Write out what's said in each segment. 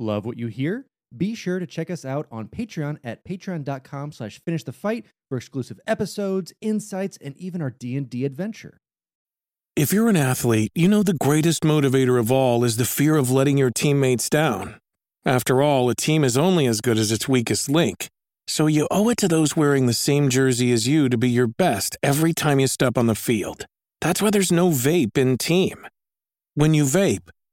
Love what you hear? Be sure to check us out on Patreon at patreon.com slash finish the fight for exclusive episodes, insights, and even our D&D adventure. If you're an athlete, you know the greatest motivator of all is the fear of letting your teammates down. After all, a team is only as good as its weakest link. So you owe it to those wearing the same jersey as you to be your best every time you step on the field. That's why there's no vape in team. When you vape,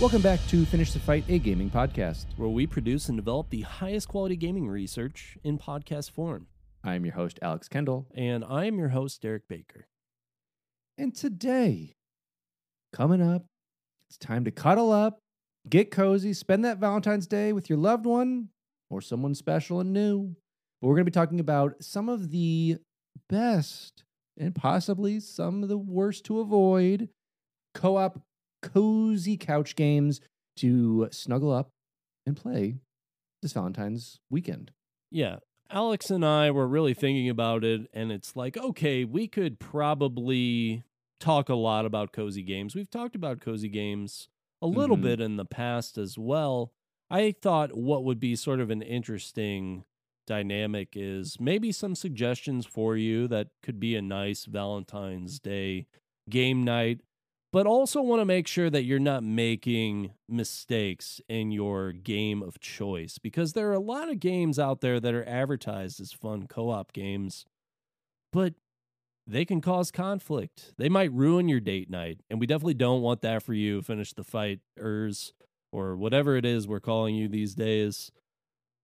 Welcome back to Finish the Fight, a gaming podcast. where we produce and develop the highest quality gaming research in podcast form. I'm your host, Alex Kendall. And I am your host, Derek Baker. And today, coming up, it's time to cuddle up, get cozy, spend that Valentine's Day with your loved one or someone special and new. But we're going to be talking about some of the best and possibly some of the worst to avoid co op cozy couch games to snuggle up and play this Valentine's weekend. Yeah. Alex and I were really thinking about it, and it's like, okay, we could probably talk a lot about cozy games. We've talked about cozy games a little Mhm. bit in the past as well. I thought what would be sort of an interesting dynamic is maybe some suggestions for you that could be a nice Valentine's Day game night, but also want to make sure that you're not making mistakes in your game of choice because there are a lot of games out there that are advertised as fun co op games, but they can cause conflict. They might ruin your date night, and we definitely don't want that for you. Finish the fighters or whatever it is we're calling you these days.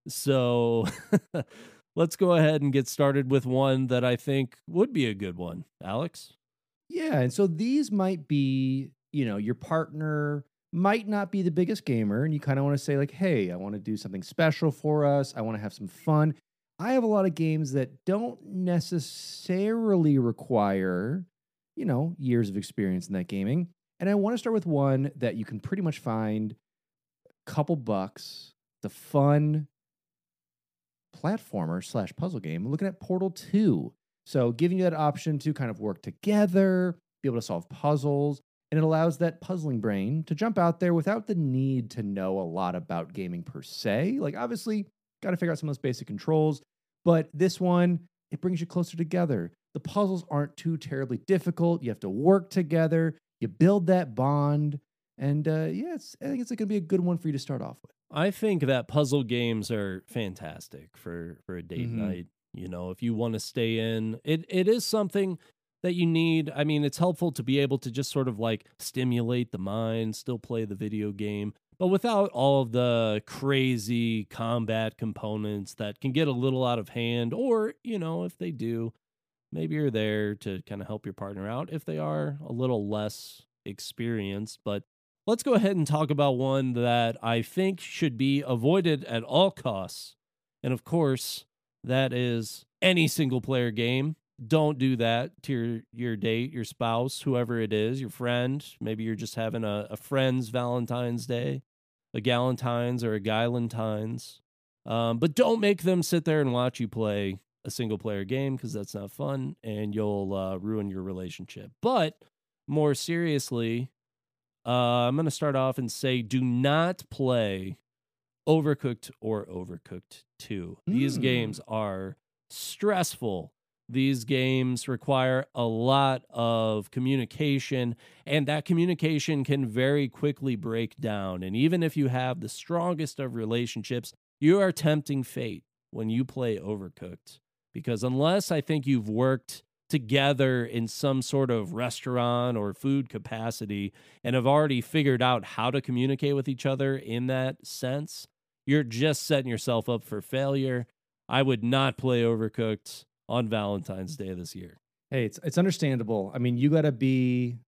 So let's go ahead and get started with one that I think would be a good one. Alex? Yeah, and so these might be, you know, your partner might not be the biggest gamer, and you kind of want to say, like, hey, I want to do something special for us. I want to have some fun. I have a lot of games that don't necessarily require, you know, years of experience in that gaming. And I want to start with one that you can pretty much find a couple bucks. A fun platformer slash puzzle game. I'm looking at Portal 2. So giving you that option to kind of work together, be able to solve puzzles, and it allows that puzzling brain to jump out there without the need to know a lot about gaming per se. Like obviously, got to figure out some of those basic controls, but this one, it brings you closer together. The puzzles aren't too terribly difficult. You have to work together. You build that bond, and uh, yeah, I think it's going to be a good one for you to start off with. I think that puzzle games are fantastic for for a date Mhm. night. You know, if you want to stay in, it it is something that you need. I mean, it's helpful to be able to just sort of like stimulate the mind, still play the video game, but without all of the crazy combat components that can get a little out of hand or, you know, if they do, maybe you're there to kind of help your partner out if they are a little less experienced, but let's go ahead and talk about one that I think should be avoided at all costs. And of course, that is any single player game. Don't do that to your, your date, your spouse, whoever it is, your friend. Maybe you're just having a, a friend's Valentine's Day, a Galentine's or a Guylentine's. Um, but don't make them sit there and watch you play a single player game because that's not fun and you'll uh, ruin your relationship. But more seriously, uh, I'm going to start off and say do not play Overcooked or Overcooked 2. These Mm. games are stressful. These games require a lot of communication, and that communication can very quickly break down. And even if you have the strongest of relationships, you are tempting fate when you play Overcooked. Because unless I think you've worked together in some sort of restaurant or food capacity and have already figured out how to communicate with each other in that sense, you're just setting yourself up for failure. I would not play Overcooked on Valentine's Day this year. Hey, it's it's understandable. I mean, you got to be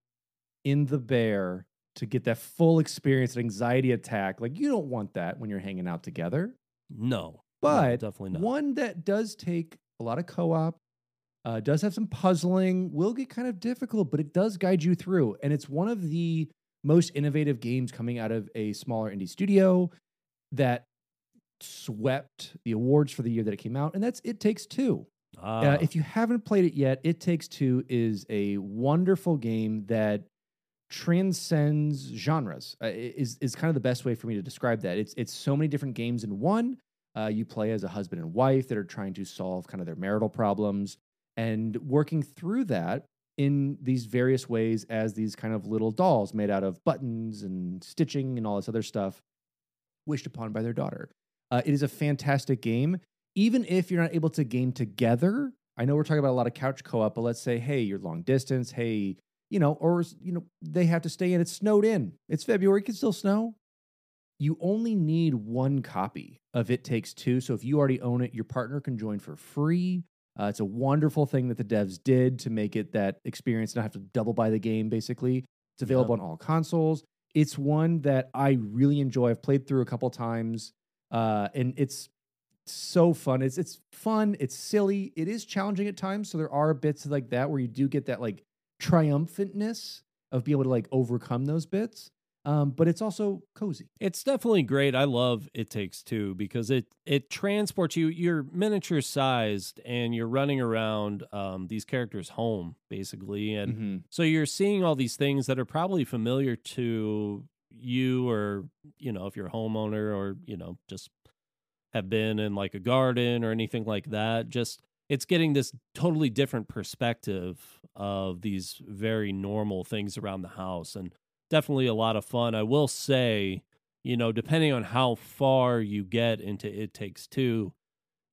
in the bear to get that full experience, an anxiety attack. Like you don't want that when you're hanging out together. No, no, But definitely not. one that does take a lot of co-op. Uh, does have some puzzling. Will get kind of difficult, but it does guide you through. And it's one of the most innovative games coming out of a smaller indie studio that swept the awards for the year that it came out, and that's It Takes Two. Ah, Uh, if you haven't played it yet, It Takes Two is a wonderful game that transcends genres. Uh, is is kind of the best way for me to describe that. It's it's so many different games in one. Uh, you play as a husband and wife that are trying to solve kind of their marital problems and working through that in these various ways as these kind of little dolls made out of buttons and stitching and all this other stuff wished upon by their daughter. Uh, it is a fantastic game even if you're not able to game together, I know we're talking about a lot of couch co-op, but let's say, hey, you're long distance, hey, you know, or you know, they have to stay in. It's snowed in. It's February, it can still snow. You only need one copy of It Takes Two. So if you already own it, your partner can join for free. Uh, it's a wonderful thing that the devs did to make it that experience, not have to double buy the game, basically. It's available on all consoles. It's one that I really enjoy. I've played through a couple times, uh, and it's so fun. It's it's fun. It's silly. It is challenging at times. So there are bits like that where you do get that like triumphantness of being able to like overcome those bits. Um, but it's also cozy. It's definitely great. I love It Takes Two because it it transports you. You're miniature sized and you're running around um, these characters' home basically, and Mhm. so you're seeing all these things that are probably familiar to you, or you know, if you're a homeowner, or you know, just have been in like a garden or anything like that. Just it's getting this totally different perspective of these very normal things around the house and definitely a lot of fun. I will say, you know, depending on how far you get into It Takes Two,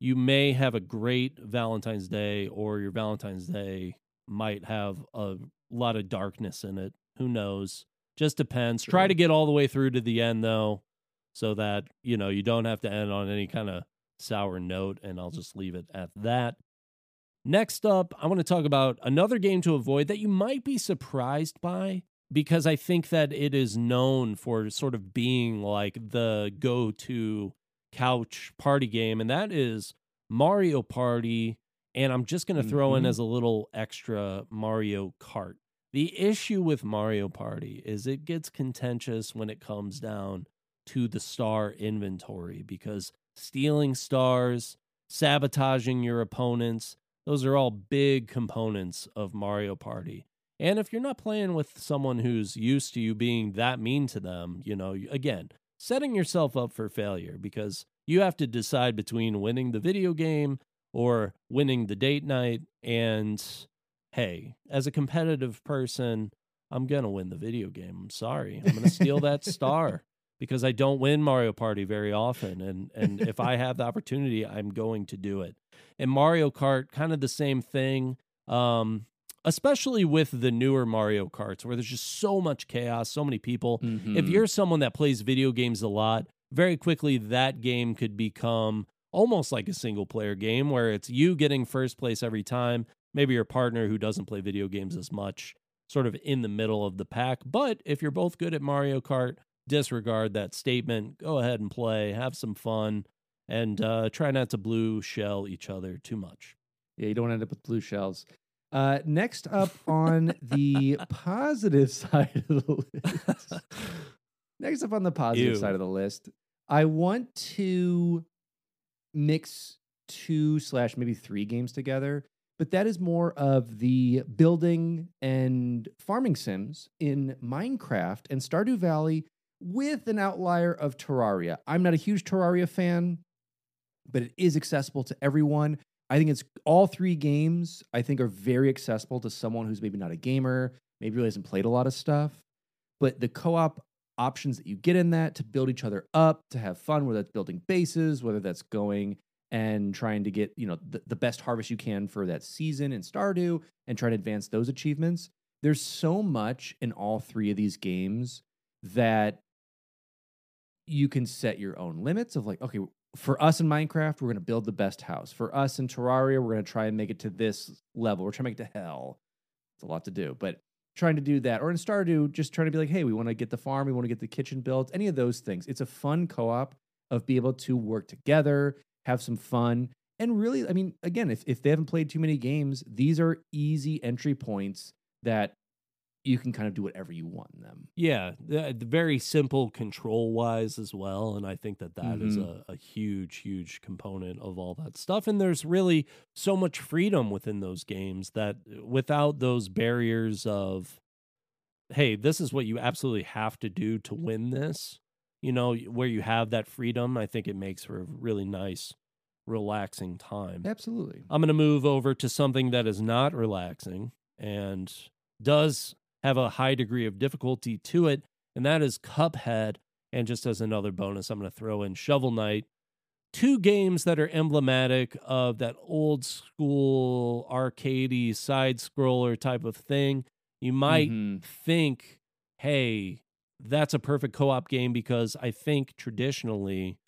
you may have a great Valentine's Day or your Valentine's Day might have a lot of darkness in it. Who knows? Just depends. Try to get all the way through to the end though, so that, you know, you don't have to end on any kind of sour note and I'll just leave it at that. Next up, I want to talk about another game to avoid that you might be surprised by because I think that it is known for sort of being like the go to couch party game, and that is Mario Party. And I'm just going to throw in Mhm. as a little extra Mario Kart. The issue with Mario Party is it gets contentious when it comes down to the star inventory because stealing stars, sabotaging your opponents, those are all big components of Mario Party. And if you're not playing with someone who's used to you being that mean to them, you know, again, setting yourself up for failure because you have to decide between winning the video game or winning the date night. And hey, as a competitive person, I'm going to win the video game. I'm sorry. I'm going to steal that star because I don't win Mario Party very often. And, and if I have the opportunity, I'm going to do it. And Mario Kart, kind of the same thing. Um, especially with the newer Mario Karts where there's just so much chaos, so many people. If Mhm. you're someone that plays video games a lot, very quickly that game could become almost like a single player game where it's you getting first place every time, maybe your partner who doesn't play video games as much, sort of in the middle of the pack. But if you're both good at Mario Kart, disregard that statement. Go ahead and play, have some fun, and uh, try not to blue shell each other too much. Yeah, you don't end up with blue shells. Uh, next up on the positive side of the list. Next up on the positive Ew. side of the list, I want to mix two slash maybe three games together, but that is more of the building and farming sims in Minecraft and Stardew Valley with an outlier of Terraria. I'm not a huge Terraria fan, but it is accessible to everyone. I think it's all three games, I think, are very accessible to someone who's maybe not a gamer, maybe really hasn't played a lot of stuff. But the co op options that you get in that to build each other up, to have fun, whether that's building bases, whether that's going and trying to get, you know, the, the best harvest you can for that season in Stardew and try to advance those achievements. There's so much in all three of these games that you can set your own limits of like, okay, for us in Minecraft, we're going to build the best house. For us in Terraria, we're going to try and make it to this level. We're trying to make it to hell. It's a lot to do, but trying to do that. Or in Stardew, just trying to be like, hey, we want to get the farm, we want to get the kitchen built, any of those things. It's a fun co op of be able to work together, have some fun. And really, I mean, again, if, if they haven't played too many games, these are easy entry points that you can kind of do whatever you want in them. Yeah, very simple control wise as well, and I think that that is Mhm. a, a huge, huge component of all that stuff. And there's really so much freedom within those games that without those barriers of, hey, this is what you absolutely have to do to win this. You know, where you have that freedom, I think it makes for a really nice, relaxing time. Absolutely. I'm going to move over to something that is not relaxing and does have a high degree of difficulty to it, and that is Cuphead. And just as another bonus, I'm going to throw in Shovel Knight. Two games that are emblematic of that old school arcadey side scroller type of thing. You might Mhm. think, hey, that's a perfect co-op game because I think traditionally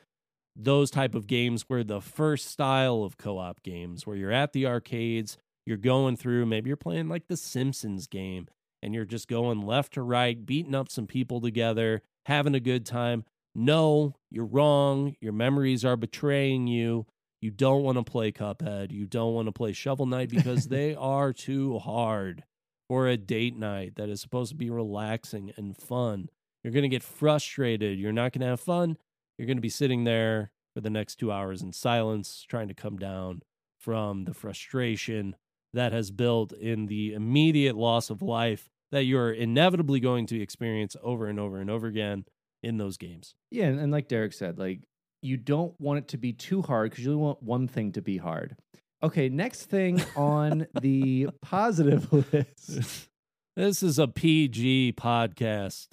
those type of games were the first style of co-op games where you're at the arcades, you're going through, maybe you're playing like the Simpsons game and you're just going left to right, beating up some people together, having a good time. No, you're wrong. Your memories are betraying you. You don't want to play Cuphead. You don't want to play Shovel Knight because they are too hard for a date night that is supposed to be relaxing and fun. You're going to get frustrated. You're not going to have fun. You're going to be sitting there for the next two hours in silence, trying to come down from the frustration that has built in the immediate loss of life that you're inevitably going to experience over and over and over again in those games. Yeah, and, and like Derek said, like you don't want it to be too hard because you only want one thing to be hard. Okay, next thing on the positive list. This is a PG podcast.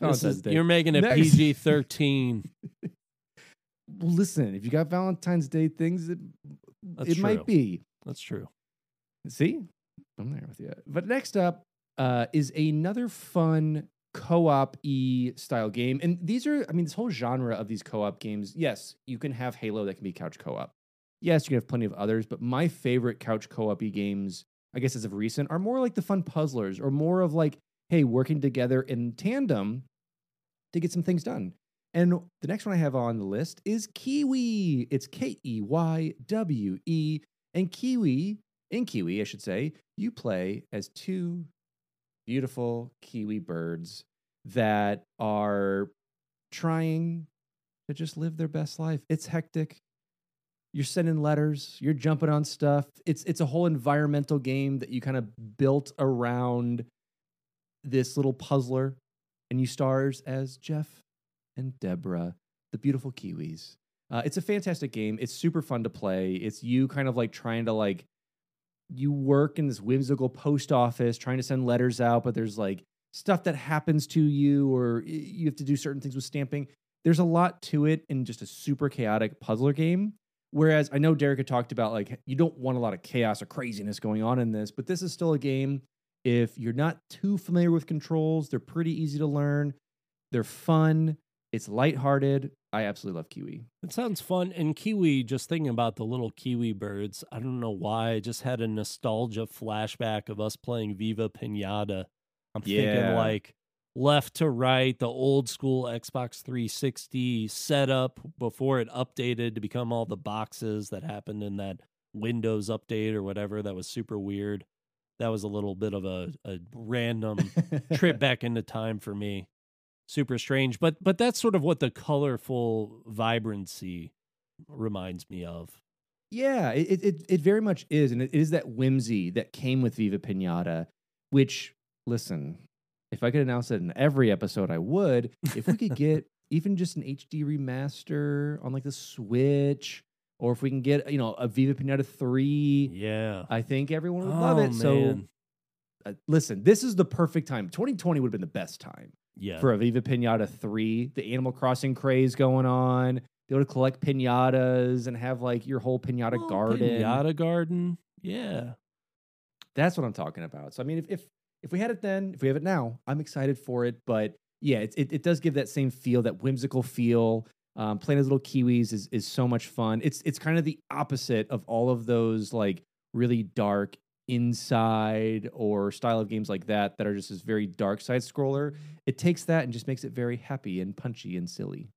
Valentine's is- you're making it PG 13. Well, listen, if you got Valentine's Day things, it, That's it true. might be. That's true. See, I'm there with you. But next up uh, is another fun co-op e style game, and these are, I mean, this whole genre of these co-op games. Yes, you can have Halo that can be couch co-op. Yes, you can have plenty of others, but my favorite couch co-op e games, I guess as of recent, are more like the fun puzzlers, or more of like, hey, working together in tandem to get some things done. And the next one I have on the list is KeyWe. It's K E Y W E. And KeyWe, in KeyWe, I should say, you play as two beautiful Kiwi birds that are trying to just live their best life. It's hectic. You're sending letters, you're jumping on stuff. It's it's a whole environmental game that you kind of built around this little puzzler and you stars as Jeff and Deborah, the beautiful Kiwis. Uh, it's a fantastic game. It's super fun to play. It's you kind of like trying to like you work in this whimsical post office trying to send letters out, but there's like stuff that happens to you or you have to do certain things with stamping. There's a lot to it in just a super chaotic puzzler game. Whereas I know Derek had talked about like you don't want a lot of chaos or craziness going on in this, but this is still a game. If you're not too familiar with controls, they're pretty easy to learn. They're fun. It's lighthearted. I absolutely love KeyWe. It sounds fun. And KeyWe, just thinking about the little Kiwi birds, I don't know why. I just had a nostalgia flashback of us playing Viva Pinata. I'm thinking like left to right, the old school Xbox 360 setup before it updated to become all the boxes that happened in that Windows update or whatever. That was super weird. That was a little bit of a, a random trip back into time for me. Super strange, but but that's sort of what the colorful vibrancy reminds me of. Yeah, it, it- it very much is, and it is that whimsy that came with Viva Pinata. Which, listen, if I could announce it in every episode, I would. If we could get even just an HD remaster on like the Switch, or if we can get you know a Viva Pinata three, Yeah. I think everyone would love Oh, it. So, uh, listen, this is the perfect time. 2020 would have been the best time yeah. for a Viva Pinata 3. The Animal Crossing craze going on. Be able to collect pinatas and have like your whole pinata Oh, garden. Pinata garden. Yeah. That's what I'm talking about. So I mean, if if if we had it then, if we have it now, I'm excited for it. But yeah, it it, it does give that same feel, that whimsical feel. Um, playing as little kiwis is is so much fun. It's it's kind of the opposite of all of those like really dark inside or style of games like that that are just this very dark side scroller. It takes that and just makes it very happy and punchy and silly.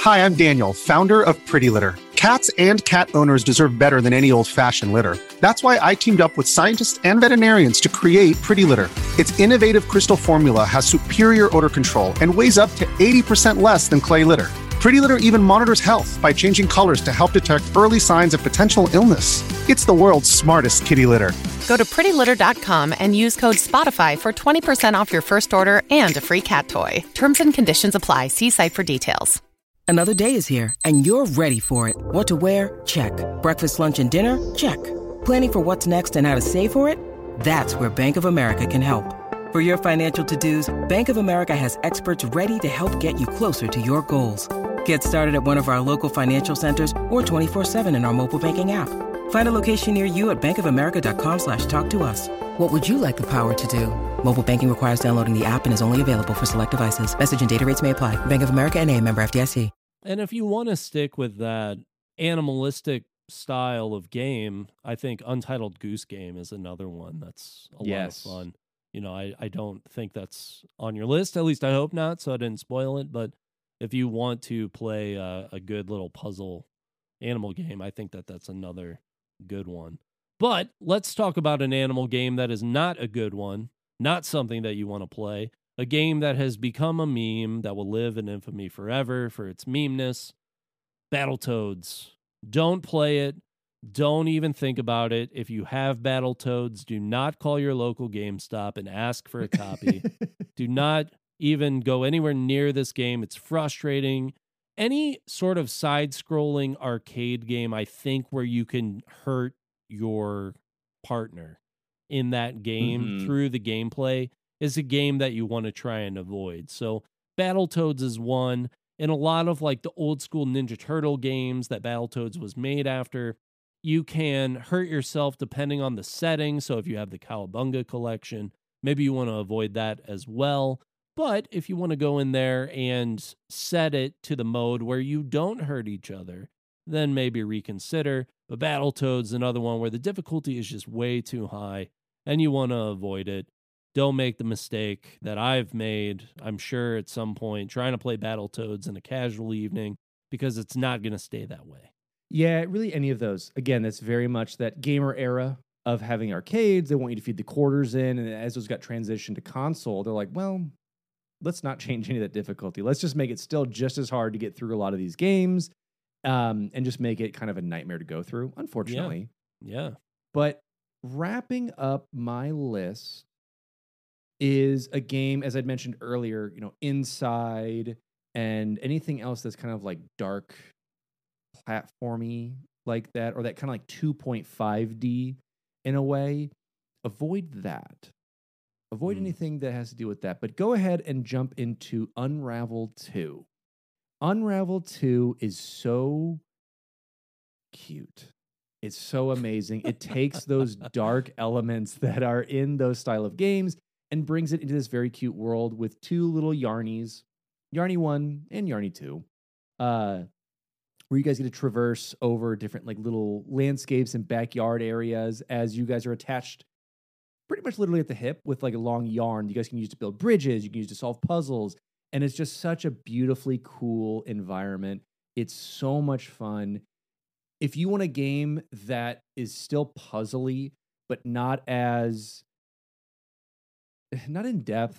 Hi, I'm Daniel, founder of Pretty Litter. Cats and cat owners deserve better than any old fashioned litter. That's why I teamed up with scientists and veterinarians to create Pretty Litter. Its innovative crystal formula has superior odor control and weighs up to 80% less than clay litter. Pretty Litter even monitors health by changing colors to help detect early signs of potential illness. It's the world's smartest kitty litter. Go to prettylitter.com and use code SPOTIFY for 20% off your first order and a free cat toy. Terms and conditions apply. See site for details. Another day is here, and you're ready for it. What to wear? Check. Breakfast, lunch, and dinner? Check. Planning for what's next and how to save for it? That's where Bank of America can help. For your financial to dos, Bank of America has experts ready to help get you closer to your goals. Get started at one of our local financial centers or 24-7 in our mobile banking app. Find a location near you at bankofamerica.com slash talk to us. What would you like the power to do? Mobile banking requires downloading the app and is only available for select devices. Message and data rates may apply. Bank of America and a member FDIC. And if you want to stick with that animalistic style of game, I think Untitled Goose Game is another one that's a Yes. lot of fun. You know, I, I don't think that's on your list. At least I hope not, so I didn't spoil it. But if you want to play a, a good little puzzle animal game, I think that that's another good one. But let's talk about an animal game that is not a good one, not something that you want to play, a game that has become a meme that will live in infamy forever for its memeness. Battletoads. Don't play it. Don't even think about it. If you have Battletoads, do not call your local GameStop and ask for a copy. do not even go anywhere near this game. It's frustrating. Any sort of side scrolling arcade game, I think, where you can hurt your partner in that game Mhm. through the gameplay is a game that you want to try and avoid. So, Battletoads is one. In a lot of like the old school Ninja Turtle games that Battletoads was made after, you can hurt yourself depending on the setting. So, if you have the Cowabunga collection, maybe you want to avoid that as well. But if you want to go in there and set it to the mode where you don't hurt each other, then maybe reconsider. But Battletoads, another one where the difficulty is just way too high and you want to avoid it. Don't make the mistake that I've made, I'm sure, at some point, trying to play Battletoads in a casual evening because it's not going to stay that way. Yeah, really any of those. Again, that's very much that gamer era of having arcades. They want you to feed the quarters in. And as those got transitioned to console, they're like, well, let's not change any of that difficulty. Let's just make it still just as hard to get through a lot of these games um, and just make it kind of a nightmare to go through, unfortunately. Yeah. But wrapping up my list is a game, as I'd mentioned earlier, you know, Inside and anything else that's kind of like dark platformy like that, or that kind of like 2.5D in a way. Avoid that. Avoid Mm. anything that has to do with that. But go ahead and jump into Unravel 2. Unravel 2 is so cute. It's so amazing. It takes those dark elements that are in those style of games and brings it into this very cute world with two little Yarnies, Yarny 1 and Yarny 2. Uh where you guys get to traverse over different like little landscapes and backyard areas as you guys are attached pretty much literally at the hip with like a long yarn you guys can use to build bridges, you can use to solve puzzles, and it's just such a beautifully cool environment. It's so much fun. If you want a game that is still puzzly, but not as not in depth,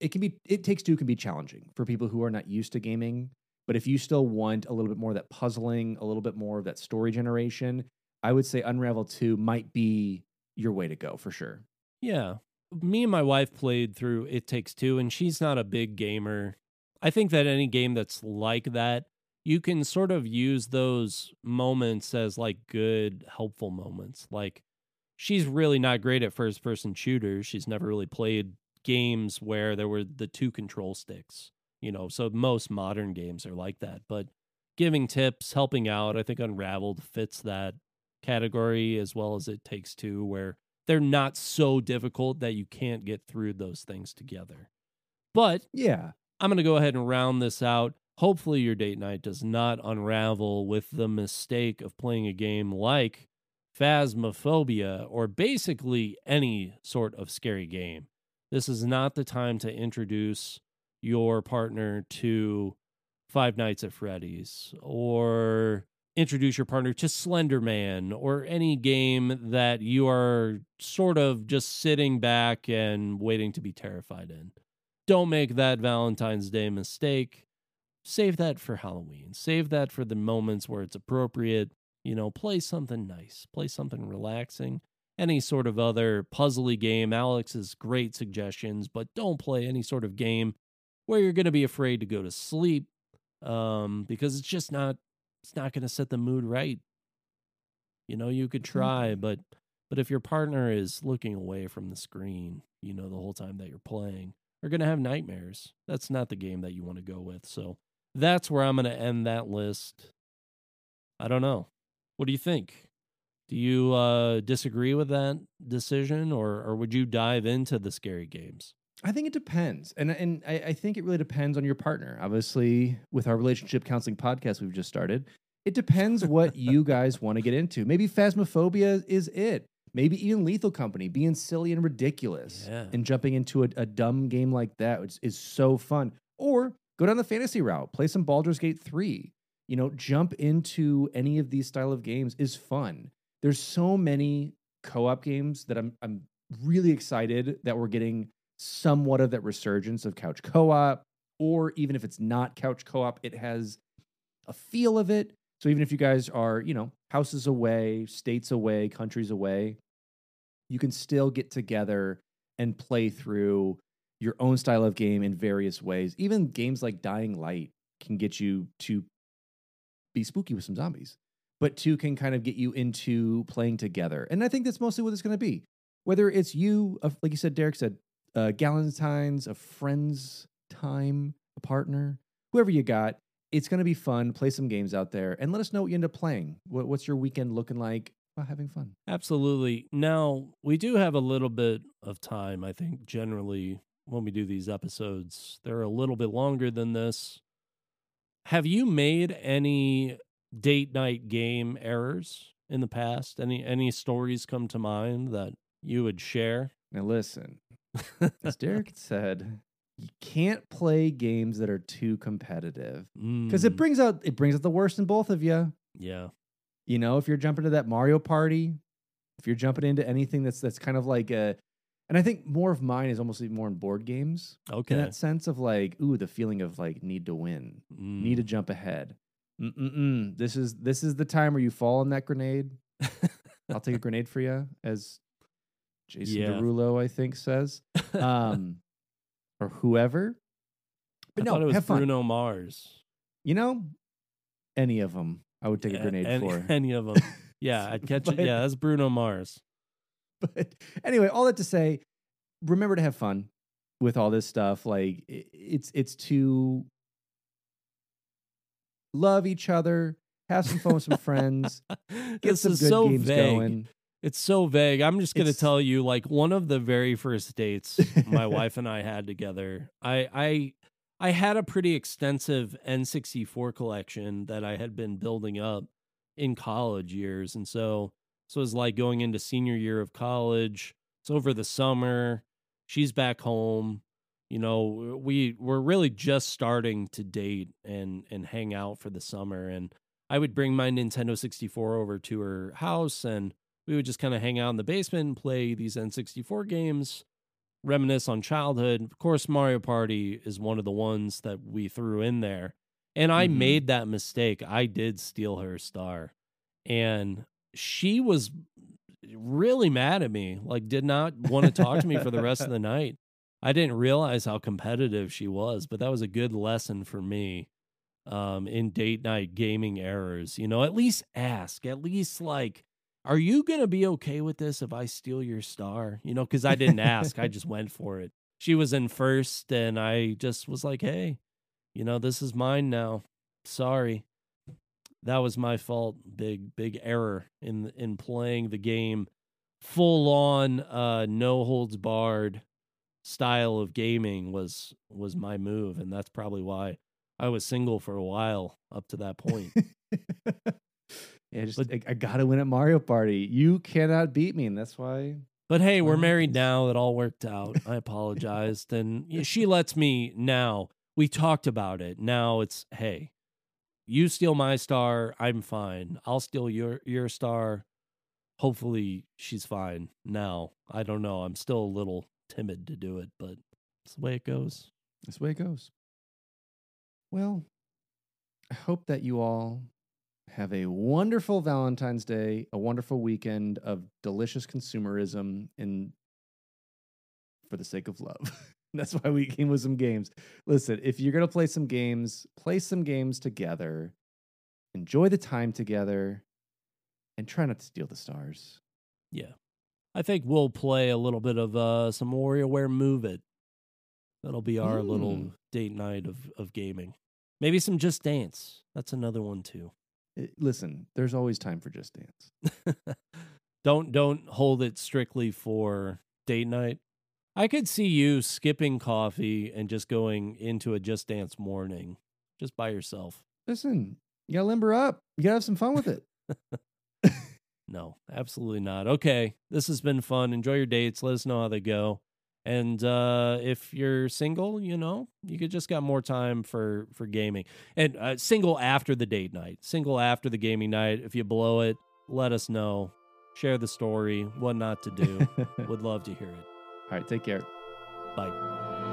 it can be it takes two can be challenging for people who are not used to gaming. But if you still want a little bit more of that puzzling, a little bit more of that story generation, I would say Unravel 2 might be your way to go for sure. Yeah. Me and my wife played through It Takes Two, and she's not a big gamer. I think that any game that's like that, you can sort of use those moments as like good, helpful moments. Like, she's really not great at first person shooters. She's never really played games where there were the two control sticks, you know, so most modern games are like that. But giving tips, helping out, I think Unraveled fits that category as well as it takes two, where they're not so difficult that you can't get through those things together. But Yeah. I'm going to go ahead and round this out. Hopefully, your date night does not unravel with the mistake of playing a game like Phasmophobia or basically any sort of scary game. This is not the time to introduce your partner to Five Nights at Freddy's or introduce your partner to Slender Man or any game that you are sort of just sitting back and waiting to be terrified in. Don't make that Valentine's Day mistake. Save that for Halloween. Save that for the moments where it's appropriate. You know, play something nice, play something relaxing. Any sort of other puzzly game. Alex's great suggestions, but don't play any sort of game where you're going to be afraid to go to sleep um, because it's just not it's not going to set the mood right. You know, you could try, Mm-hmm. but but if your partner is looking away from the screen, you know, the whole time that you're playing, they're going to have nightmares. That's not the game that you want to go with. So that's where I'm going to end that list. I don't know. What do you think? Do you uh, disagree with that decision, or or would you dive into the scary games? I think it depends, and and I, I think it really depends on your partner. Obviously, with our relationship counseling podcast we've just started, it depends what you guys want to get into. Maybe phasmophobia is it. Maybe even Lethal Company, being silly and ridiculous, Yeah. and jumping into a, a dumb game like that, which is so fun. Or go down the fantasy route, play some Baldur's Gate three. You know, jump into any of these style of games is fun. There's so many co-op games that I'm I'm really excited that we're getting somewhat of that resurgence of couch co-op or even if it's not couch co-op it has a feel of it. So even if you guys are you know houses away states away countries away you can still get together and play through your own style of game in various ways. Even games like dying light can get you to be spooky with some zombies but two can kind of get you into playing together. And i think that's mostly what it's going to be. Whether it's you uh, like you said derek said uh, Galentine's, a friend's time, a partner, whoever you got. It's going to be fun. Play some games out there and let us know what you end up playing. What, what's your weekend looking like while having fun? Absolutely. Now, we do have a little bit of time, I think, generally, when we do these episodes. They're a little bit longer than this. Have you made any date night game errors in the past? Any any stories come to mind that you would share? Now, listen, as Derek said, you can't play games that are too competitive because it Mm, brings out it brings out the worst in both of you. yeah. You know, if you're jumping to that Mario Party, if you're jumping into anything that's that's kind of like a, and I think more of mine is almost more in board games. Okay. in that sense of like, ooh, the feeling of like need to win, need to Mm. jump ahead. Mm-mm-mm. This is this is the time where you fall on that grenade. I'll take a grenade for you, as Jason Yeah. Derulo I think says, um, or whoever. But I no, it was have fun. Bruno Mars. You know, any of them, I would take a grenade any, for. any of them. Yeah, I'd catch it. Yeah, that's Bruno Mars. but anyway, all that to say, remember to have fun with all this stuff. Like it's it's to love each other, have some fun with some friends, get this some good so games vague. going. It's so vague. I'm just gonna tell you, like one of the very first dates my wife and I had together. I I I had a pretty extensive N64 collection that I had been building up in college years, and so so it was like going into senior year of college. It's over the summer. She's back home. You know, we we're really just starting to date and and hang out for the summer. And I would bring my Nintendo 64 over to her house and we would just kind of hang out in the basement and play these N64 games, reminisce on childhood. Of course, Mario Party is one of the ones that we threw in there. And I Mhm. made that mistake. I did steal her star. And she was really mad at me, like, did not want to talk to me for the rest of the night. I didn't realize how competitive she was, but that was a good lesson for me um, in date night gaming errors. You know, at least ask, at least like, are you going to be okay with this if I steal your star? You know, because I didn't ask, I just went for it. She was in first, and I just was like, hey, you know, this is mine now. Sorry. That was my fault. Big, big error in in playing the game full on uh no holds barred style of gaming was was my move and that's probably why I was single for a while up to that point. yeah, just But- I, I gotta win at Mario Party. You cannot beat me, and that's why. But hey, we're married now. It all worked out. I apologized and she lets me now we talked about it. Now it's hey, you steal my star, I'm fine. I'll steal your your star. Hopefully she's fine now. I don't know. I'm still a little timid to do it, but it's the way it goes. It's the way it goes. Well, I hope that you all have a wonderful Valentine's Day, a wonderful weekend of delicious consumerism and for the sake of love. That's why we came with some games. Listen, if you're going to play some games, play some games together. Enjoy the time together and try not to steal the stars. Yeah. I think we'll play a little bit of uh some WarioWare Move It. That'll be our little Mm. date night of of gaming. Maybe some Just Dance. That's another one too. It- listen, there's always time for Just Dance. don't don't hold it strictly for date night. I could see you skipping coffee and just going into a Just Dance morning just by yourself. Listen, you got to limber up. You got to have some fun with it. No, absolutely not. Okay, this has been fun. Enjoy your dates. Let us know how they go. And uh, if you're single, you know, you could just got more time for for gaming. And uh, single after the date night, single after the gaming night. If you blow it, let us know. Share the story. What not to do. Would love to hear it. All right, take care. Bye.